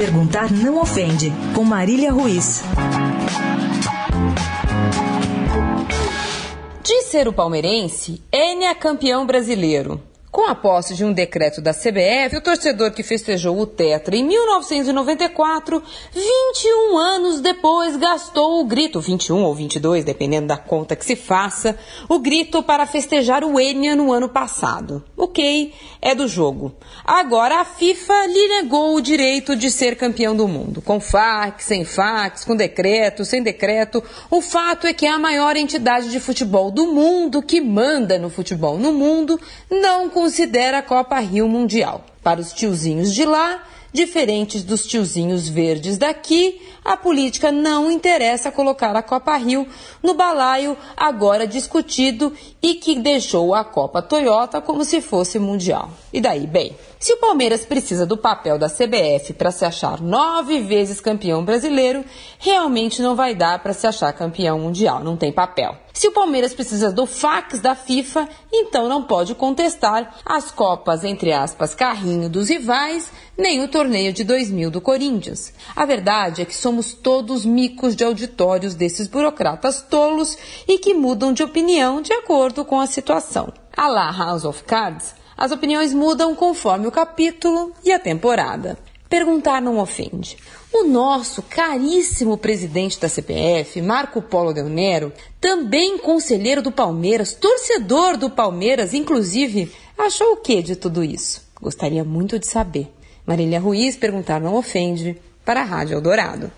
Perguntar não ofende, com Marília Ruiz. De ser o palmeirense, N é campeão brasileiro. A posse de um decreto da CBF, o torcedor que festejou o Tetra em 1994, 21 anos depois gastou o grito, 21 ou 22, dependendo da conta que se faça, o grito para festejar o Enia no ano passado. Ok, é do jogo. Agora a FIFA lhe negou o direito de ser campeão do mundo. Com fax, sem fax, com decreto, sem decreto. O fato é que a maior entidade de futebol do mundo, que manda no futebol no mundo, não considera a Copa Rio Mundial. Para os tiozinhos de lá, diferentes dos tiozinhos verdes daqui, a política não interessa colocar a Copa Rio no balaio agora discutido e que deixou a Copa Toyota como se fosse mundial. E daí, bem, se o Palmeiras precisa do papel da CBF para se achar nove vezes campeão brasileiro, realmente não vai dar para se achar campeão mundial, não tem papel. Se o Palmeiras precisa do fax da FIFA, então não pode contestar as Copas, entre aspas, carrinho dos rivais, nem o torneio de 2000 do Corinthians. A verdade é que somos todos micos de auditórios desses burocratas tolos e que mudam de opinião de acordo com a situação. A la House of Cards, as opiniões mudam conforme o capítulo e a temporada. Perguntar não ofende. O nosso caríssimo presidente da CPF, Marco Polo Del Nero, também conselheiro do Palmeiras, torcedor do Palmeiras, inclusive, achou o que de tudo isso? Gostaria muito de saber. Marília Ruiz, perguntar não ofende, para a Rádio Eldorado.